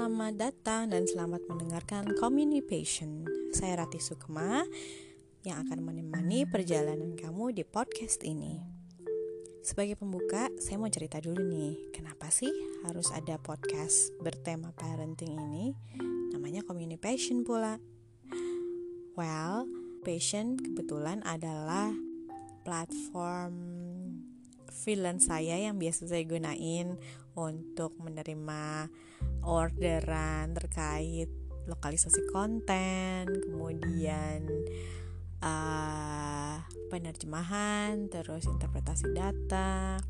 Selamat datang dan selamat mendengarkan Communication. Saya Rati Sukma yang akan menemani perjalanan kamu di podcast ini. Sebagai pembuka, saya mau cerita dulu nih, kenapa sih harus ada podcast bertema parenting ini? Namanya Communication pula. Well, Passion kebetulan adalah platform freelance saya yang biasa saya gunain untuk menerima orderan terkait lokalisasi konten, kemudian uh, penerjemahan, terus interpretasi data,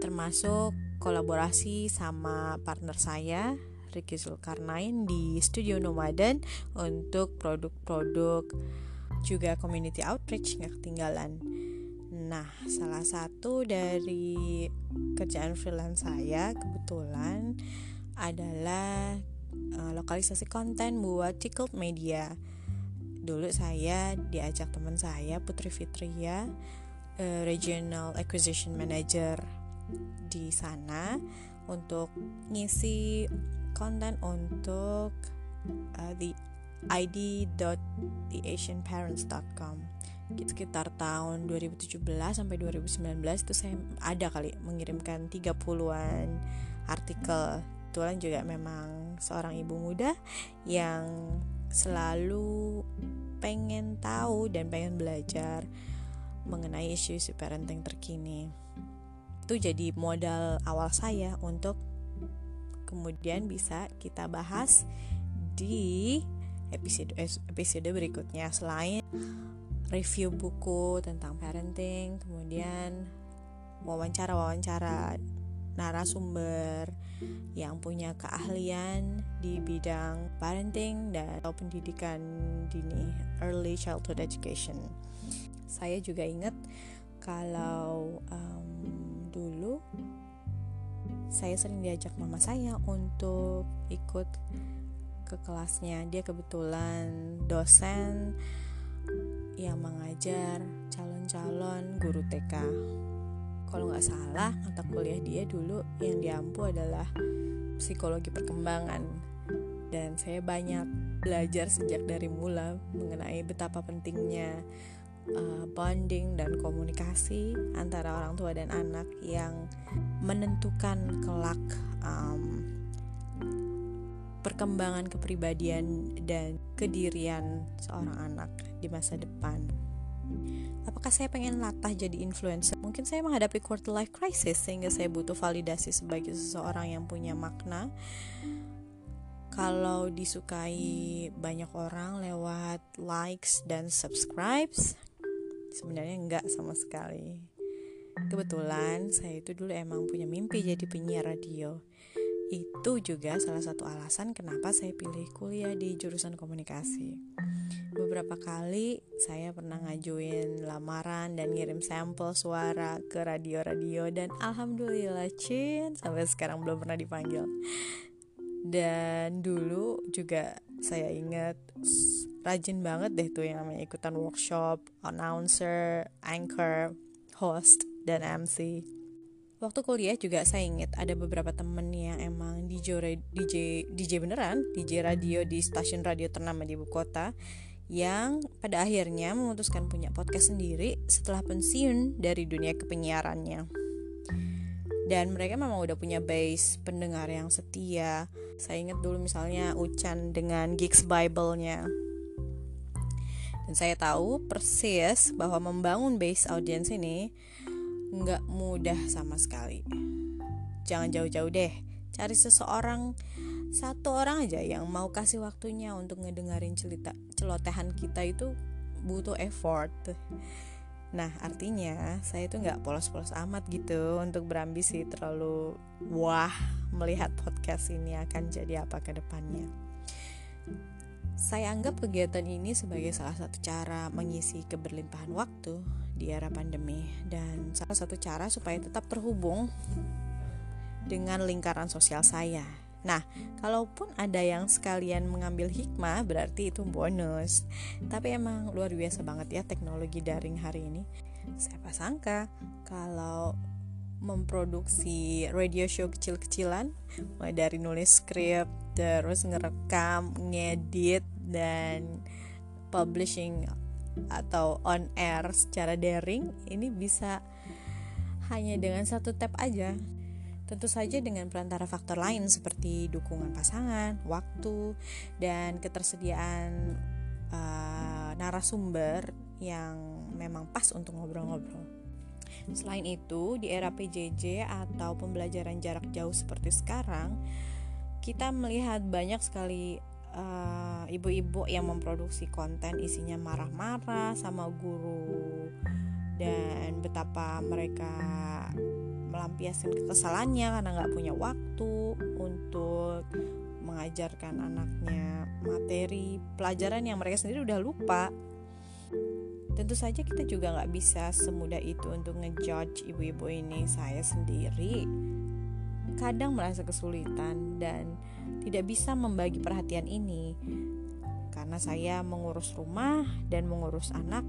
termasuk kolaborasi sama partner saya Ricky Zulkarnain di Studio Nomaden untuk produk-produk juga community outreach nggak ketinggalan. Nah, salah satu dari kerjaan freelance saya kebetulan adalah uh, lokalisasi konten buat Tickled Media. Dulu saya diajak teman saya Putri Fitria, uh, Regional Acquisition Manager di sana untuk ngisi konten untuk uh, the id.theasianparents.com sekitar tahun 2017 sampai 2019 itu saya ada kali mengirimkan 30-an artikel. Kebetulan juga memang seorang ibu muda yang selalu pengen tahu dan pengen belajar mengenai isu-isu parenting terkini. Itu jadi modal awal saya untuk kemudian bisa kita bahas di episode episode berikutnya selain review buku tentang parenting, kemudian wawancara-wawancara narasumber yang punya keahlian di bidang parenting dan atau pendidikan dini early childhood education. Saya juga ingat kalau um, dulu saya sering diajak mama saya untuk ikut ke kelasnya. Dia kebetulan dosen yang mengajar calon-calon guru TK. Kalau nggak salah, mata kuliah dia dulu yang diampu adalah psikologi perkembangan. Dan saya banyak belajar sejak dari mula mengenai betapa pentingnya uh, bonding dan komunikasi antara orang tua dan anak yang menentukan kelak um, perkembangan kepribadian dan kedirian seorang anak di masa depan. Apakah saya pengen latah jadi influencer? Mungkin saya menghadapi quarter life crisis sehingga saya butuh validasi sebagai seseorang yang punya makna. Kalau disukai banyak orang lewat likes dan subscribes, sebenarnya enggak sama sekali. Kebetulan saya itu dulu emang punya mimpi jadi penyiar radio itu juga salah satu alasan kenapa saya pilih kuliah di jurusan komunikasi. Beberapa kali saya pernah ngajuin lamaran dan ngirim sampel suara ke radio-radio dan alhamdulillah cin sampai sekarang belum pernah dipanggil. Dan dulu juga saya ingat rajin banget deh tuh yang namanya ikutan workshop, announcer, anchor, host, dan MC waktu kuliah juga saya ingat ada beberapa temen yang emang DJ DJ DJ beneran DJ radio di stasiun radio ternama di ibu kota yang pada akhirnya memutuskan punya podcast sendiri setelah pensiun dari dunia kepenyiarannya. Dan mereka memang udah punya base pendengar yang setia. Saya ingat dulu misalnya Ucan dengan Geeks Bible-nya. Dan saya tahu persis bahwa membangun base audience ini nggak mudah sama sekali. Jangan jauh-jauh deh, cari seseorang satu orang aja yang mau kasih waktunya untuk ngedengerin cerita celotehan kita itu butuh effort. Nah artinya saya itu nggak polos-polos amat gitu untuk berambisi terlalu wah melihat podcast ini akan jadi apa ke depannya. Saya anggap kegiatan ini sebagai salah satu cara mengisi keberlimpahan waktu di era pandemi dan salah satu cara supaya tetap terhubung dengan lingkaran sosial saya. Nah, kalaupun ada yang sekalian mengambil hikmah berarti itu bonus. Tapi emang luar biasa banget ya teknologi daring hari ini. Siapa sangka kalau memproduksi radio show kecil-kecilan mulai dari nulis skrip terus ngerekam ngedit dan publishing atau on air secara daring ini bisa hanya dengan satu tab aja Tentu saja dengan perantara faktor lain seperti dukungan pasangan, waktu, dan ketersediaan uh, narasumber yang memang pas untuk ngobrol-ngobrol. Selain itu, di era PJJ atau pembelajaran jarak jauh seperti sekarang, kita melihat banyak sekali uh, ibu-ibu uh, yang memproduksi konten isinya marah-marah sama guru. Dan betapa mereka melampiaskan kekesalannya karena nggak punya waktu untuk mengajarkan anaknya materi pelajaran yang mereka sendiri udah lupa. Tentu saja kita juga nggak bisa semudah itu untuk ngejudge ibu-ibu ini. Saya sendiri kadang merasa kesulitan dan tidak bisa membagi perhatian ini karena saya mengurus rumah dan mengurus anak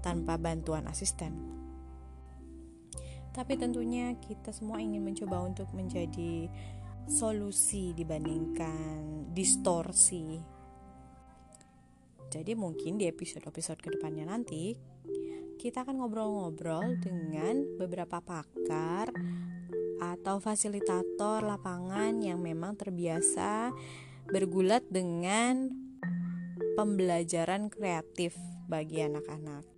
tanpa bantuan asisten. Tapi tentunya kita semua ingin mencoba untuk menjadi solusi dibandingkan distorsi. Jadi mungkin di episode-episode ke depannya nanti kita akan ngobrol-ngobrol dengan beberapa pakar atau fasilitator lapangan yang memang terbiasa bergulat dengan pembelajaran kreatif bagi anak-anak.